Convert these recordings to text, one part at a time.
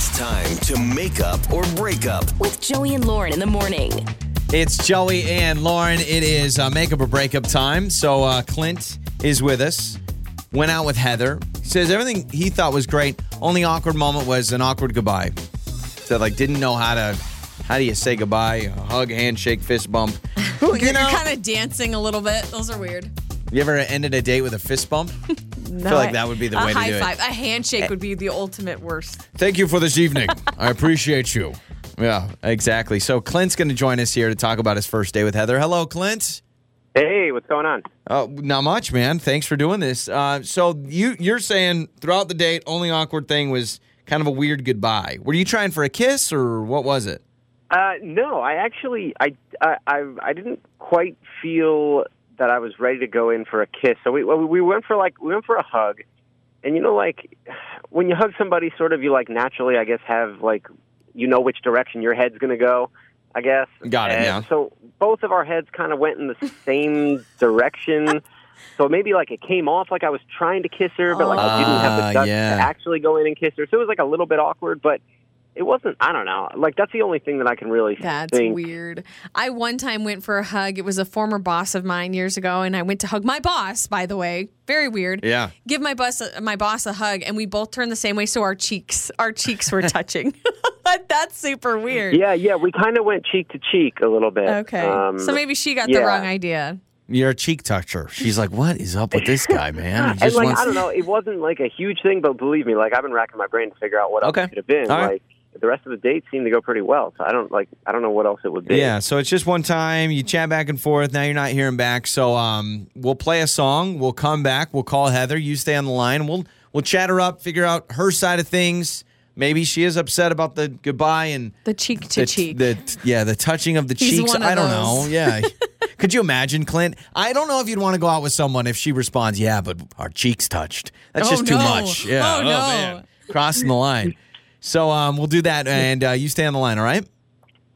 It's time to make up or break up. With Joey and Lauren in the morning. It's Joey and Lauren. It is uh, makeup or breakup time. So uh, Clint is with us. Went out with Heather. Says everything he thought was great. Only awkward moment was an awkward goodbye. Said like didn't know how to how do you say goodbye? A hug, handshake, fist bump. You're, you know, kind of dancing a little bit. Those are weird. You ever ended a date with a fist bump? No, feel like that would be the a way to high do it. five. A handshake would be the ultimate worst. Thank you for this evening. I appreciate you. Yeah, exactly. So Clint's going to join us here to talk about his first day with Heather. Hello, Clint. Hey, what's going on? Uh, not much, man. Thanks for doing this. Uh, so you you're saying throughout the date, only awkward thing was kind of a weird goodbye. Were you trying for a kiss or what was it? Uh, no, I actually, I, I, I, I didn't quite feel that I was ready to go in for a kiss. So we, we went for like, we went for a hug, and you know, like when you hug somebody, sort of, you like naturally, I guess, have like, you know, which direction your head's going to go. I guess. Got it, And yeah. So both of our heads kind of went in the same direction. So maybe like it came off like I was trying to kiss her, but like I didn't have Ah, the guts yeah. to actually go in and kiss her. So it was like a little bit awkward, but it wasn't. I don't know. Like that's the only thing that I can really think. That's think. weird. I one time went for a hug. It was a former boss of mine years ago, and I went to hug my boss. By the way, very weird. Yeah. Give my boss a, my boss a hug, and we both turned the same way, so our cheeks our cheeks were touching. That's super weird. Yeah, yeah. We kind of went cheek to cheek a little bit. Okay. Um, so maybe she got the wrong idea. You're a cheek toucher. She's like, what is up with this guy, man? He and like wants- I don't know, it wasn't like a huge thing, but believe me, like I've been racking my brain to figure out what else Okay. it could have been. All right. Like the rest of the date seemed to go pretty well, so I don't like I don't know what else it would be. Yeah, so it's just one time. You chat back and forth. Now you're not hearing back. So um, we'll play a song. We'll come back. We'll call Heather. You stay on the line. We'll we'll chat her up. Figure out her side of things. Maybe she is upset about the goodbye and The cheek to the, cheek. The yeah, the touching of the He's cheeks. one of I don't those. know. Yeah. Could you imagine, Clint? I don't know if you'd want to go out with someone if she responds, "Yeah, but our cheeks touched." That's Oh, just too no. much. Yeah. Oh, no. man. Crossing the line. So um, we'll do that, and uh, you stay on the line. All right.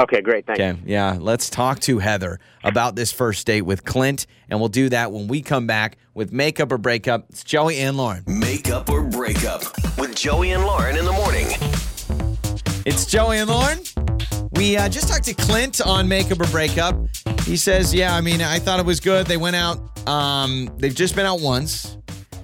Okay, great. Thanks. Okay, yeah. Let's talk to Heather about this first date with Clint, and we'll do that when we come back with makeup or breakup. It's Joey and Lauren. Makeup or Breakup with Joey and Lauren in the morning. It's Joey and Lauren. We uh, just talked to Clint on makeup or breakup. He says, "Yeah, I mean, I thought it was good. They went out. Um, they've just been out once,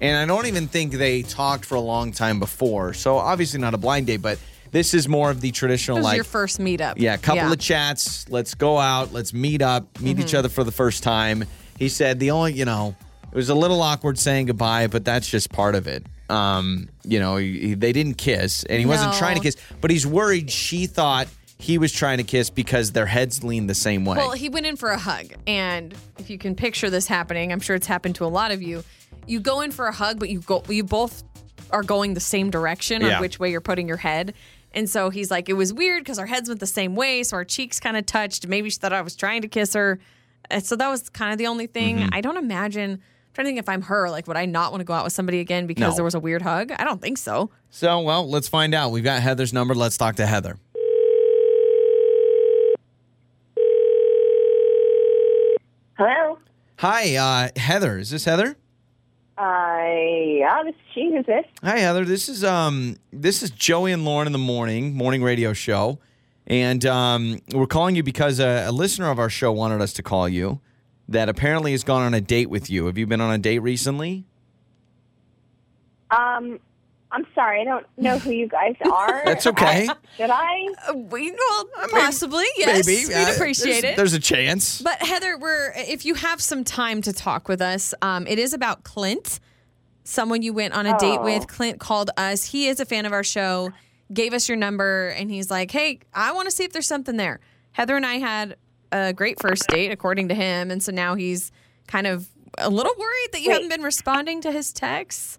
and I don't even think they talked for a long time before. So obviously not a blind date, but this is more of the traditional like." your first meetup. Yeah, a couple of chats. Let's go out. Let's meet up, meet each other for the first time. He said the only, you know, it was a little awkward saying goodbye, but that's just part of it. Um, you know, he, he- they didn't kiss, and he wasn't trying to kiss, but he's worried she thought he was trying to kiss because their heads leaned the same way. Well, he went in for a hug. And if you can picture this happening, I'm sure it's happened to a lot of you. You go in for a hug, but you go you both are going the same direction Yeah. on which way you're putting your head. And so he's like, it was weird because our heads went the same way, so our cheeks kind of touched. Maybe she thought I was trying to kiss her. And so that was kind of the only thing. Mm-hmm. I don't imagine. I'm trying to think if I'm her, like, would I not want to go out with somebody again because No. there was a weird hug? I don't think so. so, well, let's find out. We've got Heather's number. Let's talk to Heather. Hello. Hi, uh, Heather. Is this Heather? Uh, yeah, this is she. Who's this? Hi Heather. This is um this is Joey and Lauren in the morning morning radio show, and um, we're calling you because a, a listener of our show wanted us to call you. That apparently has gone on a date with you. Have you been on a date recently? Um, I'm sorry, I don't know who you guys are. That's okay. Should I? Uh, we, well, possibly, yes. Maybe We'd Uh, appreciate there's, it. There's a chance. But Heather, we're if you have some time to talk with us, um, it is about Clint, someone you went on a date Oh. with. Clint called us. He is a fan of our show, gave us your number, and he's like, "Hey, I want to see if there's something there." Heather and I had a great first date, according to him, and so now he's kind of a little worried that you Wait. haven't been responding to his texts.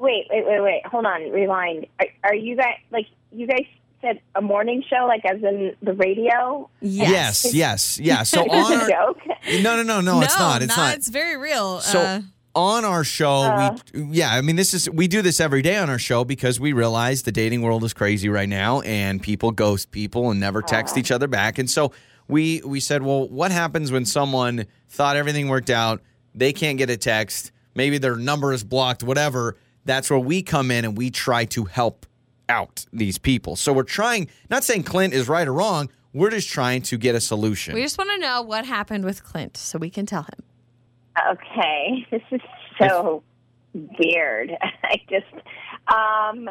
Wait, wait, wait, wait. Hold on. Rewind. Are, are you guys like you guys said a morning show, like as in the radio? yes, yes, yes. yeah. So on this a our joke? no, no, no, no, it's not. It's not. It's very real. So Uh, on our show, we yeah, I mean this is we do this every day on our show because we realize the dating world is crazy right now and people ghost people and never text each other back. And so we we said, well, what happens when someone thought everything worked out, they can't get a text, maybe their number is blocked, whatever. That's where we come in and we try to help out these people. So we're trying, not saying Clint is right or wrong. We're just trying to get a solution. We just want to know what happened with Clint so we can tell him. Okay, this is so weird. I just, um,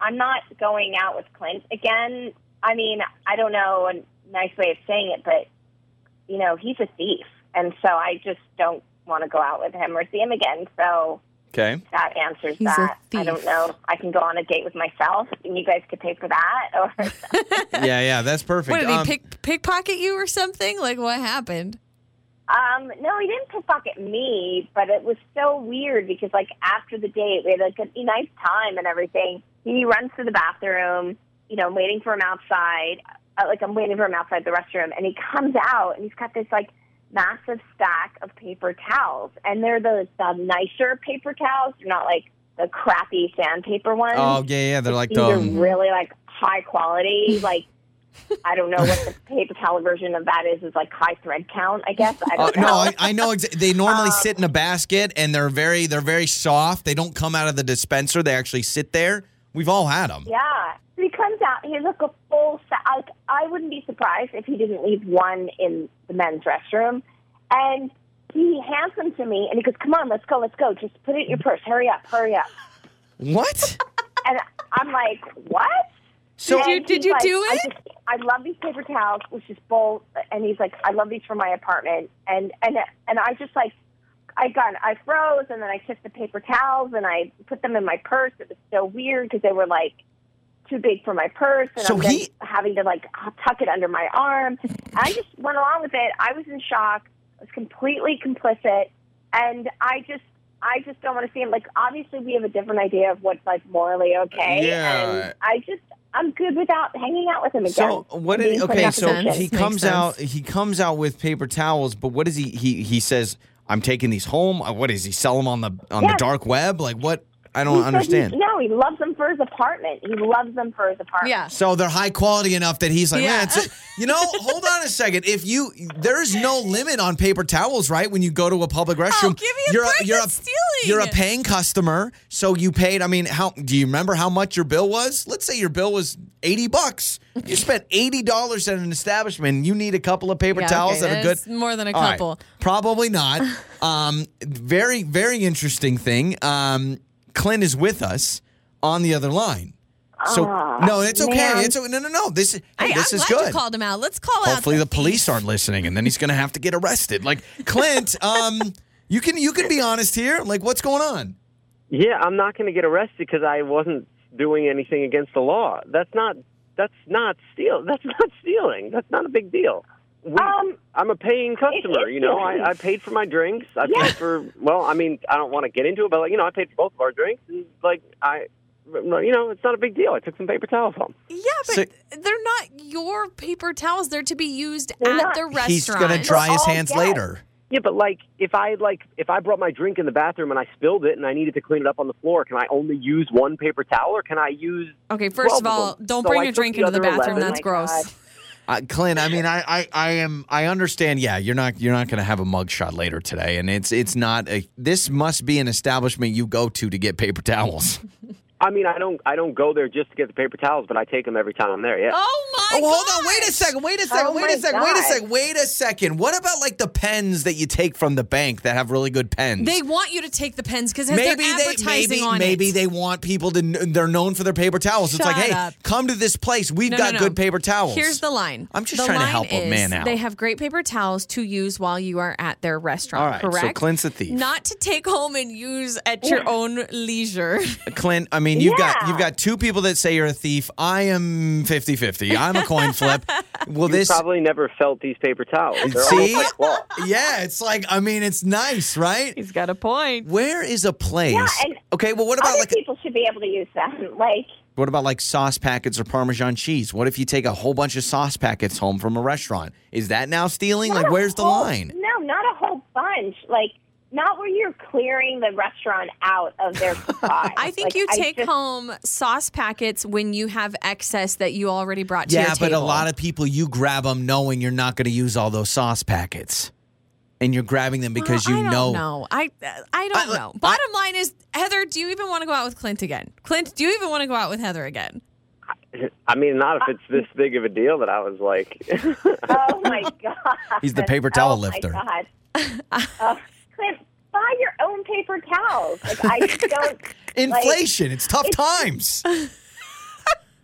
I'm not going out with Clint again. I mean, I don't know a nice way of saying it, but you know, he's a thief, and so I just don't want to go out with him or see him again. So okay. that answers He's a that. I don't know. I can go on a date with myself, and you guys could pay for that, or Yeah, yeah, that's perfect. What did he Um, pick pickpocket you or something? Like what happened? Um, no, he didn't pickpocket me, but it was so weird because, like, after the date, we had like a nice time and everything. He runs to the bathroom, you know, I'm waiting for him outside. Uh, like, I'm waiting for him outside the restroom, and he comes out and he's got this like massive stack of paper towels, and they're the the nicer paper towels. They're not like the crappy sandpaper ones. Oh yeah, yeah. They're like These the are really like high quality, like. I don't know what the paper towel version of that is. Is like high thread count, I guess. I don't know. no, I, I know. Exa- they normally Um, sit in a basket, and they're very they're very soft. They don't come out of the dispenser. They actually sit there. We've all had them. Yeah. He comes out. He has like a full set. Like, I wouldn't be surprised if he didn't leave one in the men's restroom. And he hands them to me, and he goes, "Come on, let's go, let's go. Just put it in your purse. Hurry up, hurry up." What? And I'm like, "What?" So Did you- did you like, do I, it? just, I love these paper towels, which is bold. And he's like, I love these for my apartment. And and and I just like, I got, I froze, and then I took the paper towels and I put them in my purse. It was so weird because they were like too big for my purse, and So I'm he- having to like tuck it under my arm. I just went along with it. I was in shock. I was completely complicit, and I just. I just don't want to see him. Like, obviously, we have a different idea of what's like morally okay. Yeah. And I just, I'm good without hanging out with him again. So what? Did, being put in okay, so he Makes comes sense. out. He comes out with paper towels, but what is he? He he says, "I'm taking these home." Uh, What is he sell them on the on the dark web? Like what? I don't said understand. He, no, he loves them for his apartment. He loves them for his apartment. Yeah. So they're high quality enough that he's like, Yeah. man, it's a, you know, hold on a second. If you, there's no limit on paper towels, right? When you go to a public restroom, Oh, give me a you're break, you're that's stealing. You're a paying customer, so you paid. I mean, how do you remember how much your bill was? Let's say your bill was eighty bucks. You spent eighty dollars at an establishment. You need a couple of paper Yeah, towels okay, that are good. that's more than a All right, couple. Probably not. Um, very, very interesting thing. Um, Clint is with us on the other line. So no, it's okay. man. It's no, no, no. This, hey, Hey, this I'm is glad good. you called him out. Let's call Hopefully, out Hopefully, the police thief. aren't listening, and then he's going to have to get arrested. Like Clint, um, you can you can be honest here. Like, what's going on? Yeah, I'm not going to get arrested because I wasn't doing anything against the law. That's not. That's not steal. That's not stealing. That's not a big deal. We, Um, I'm a paying customer. it You know. I, I paid for my drinks. I Yeah. paid for. Well, I mean, I don't want to get into it, but like, you know, I paid for both of our drinks. And, like, I, you know, it's not a big deal. I took some paper towels home. Yeah, but So- they're not your paper towels. They're to be used at not. the restaurant. He's going to dry his hands dead. later. Yeah, but like, if I like, if I brought my drink in the bathroom and I spilled it and I needed to clean it up on the floor, can I only use one paper towel, or can I use? Okay, first of all, them? don't So bring I your drink the into the bathroom. 11. That's my gross. God. Uh, Clint, I mean, I, I, I am, I understand. Yeah, you're not, you're not going to have a mugshot later today, and it's, it's not a. This must be an establishment you go to to get paper towels. I mean, I don't, I don't go there just to get the paper towels, but I take them every time I'm there. Yeah. Oh my! Oh, hold on. Wait a second. Wait a second. Oh wait a second. Wait a second. Wait a second. What about like the pens that you take from the bank that have really good pens? They want you to take the pens because they're maybe they maybe on maybe it. they want people to they're known for their paper towels. it's like, Shut hey, come to this place. We've No, got no, no. good paper towels. Here's the line. I'm just The trying to line help a is man out. They have great paper towels to use while you are at their restaurant. All right, so correct? Clint's a thief. Not to take home and use at your own leisure. Clint, I mean, you've got you've got two people that say you're a thief. I am 50-50. I'm a coin flip. Well, You this probably never felt these paper towels. They're See? almost like. Yeah, it's like I mean, it's nice, right? He's got a point. Where is a place? Yeah, and okay, well what about like people should be able to use them. Like, What about like sauce packets or Parmesan cheese? What if you take a whole bunch of sauce packets home from a restaurant? Is that now stealing? not Like, a where's the line? No, not a whole bunch. Like, not where you're clearing the restaurant out of their supply. I think Like, you take just- home sauce packets when you have excess that you already brought to Yeah, your but a lot of people, you grab them knowing you're not going to use all those sauce packets. And you're grabbing them because Well, you I know. don't know. I I don't I- know. I- Bottom line is, Heather, do you even want to go out with Clint again? Clint, do you even want to go out with Heather again? I mean, not if it's this big of a deal that I was like, Oh my god. He's the paper towel oh lifter. My god. uh, Clint, buy your own paper towels. Like I just don't. Inflation. it's tough times.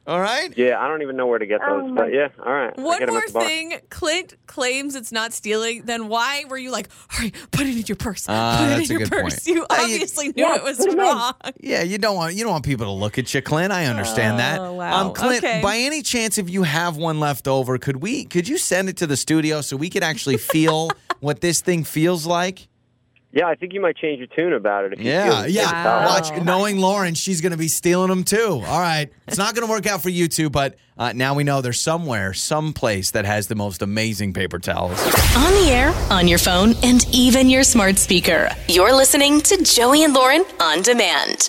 All right. yeah, I don't even know where to get Oh those. my- but yeah, all right. One more at the bar. thing. Clint claims it's not stealing. Then why were you like, all right, put it in your purse. Ah, put it in a your good purse. point. You Hey, you- obviously knew Yeah, it was put 'em in. wrong. Yeah, you don't want you don't want people to look at you, Clint. I understand that. Oh, wow. Um, Clint, Okay. by any chance, if you have one left over, could we could you send it to the studio so we could actually feel what this thing feels like? Yeah, I think you might change your tune about it. If Yeah, feel yeah. paper towel. Watch, knowing Lauren, she's going to be stealing them too. All right, it's not going to work out for you two, but uh, now we know there's somewhere, some place that has the most amazing paper towels. On the air, on your phone, and even your smart speaker. You're listening to Joey and Lauren on demand.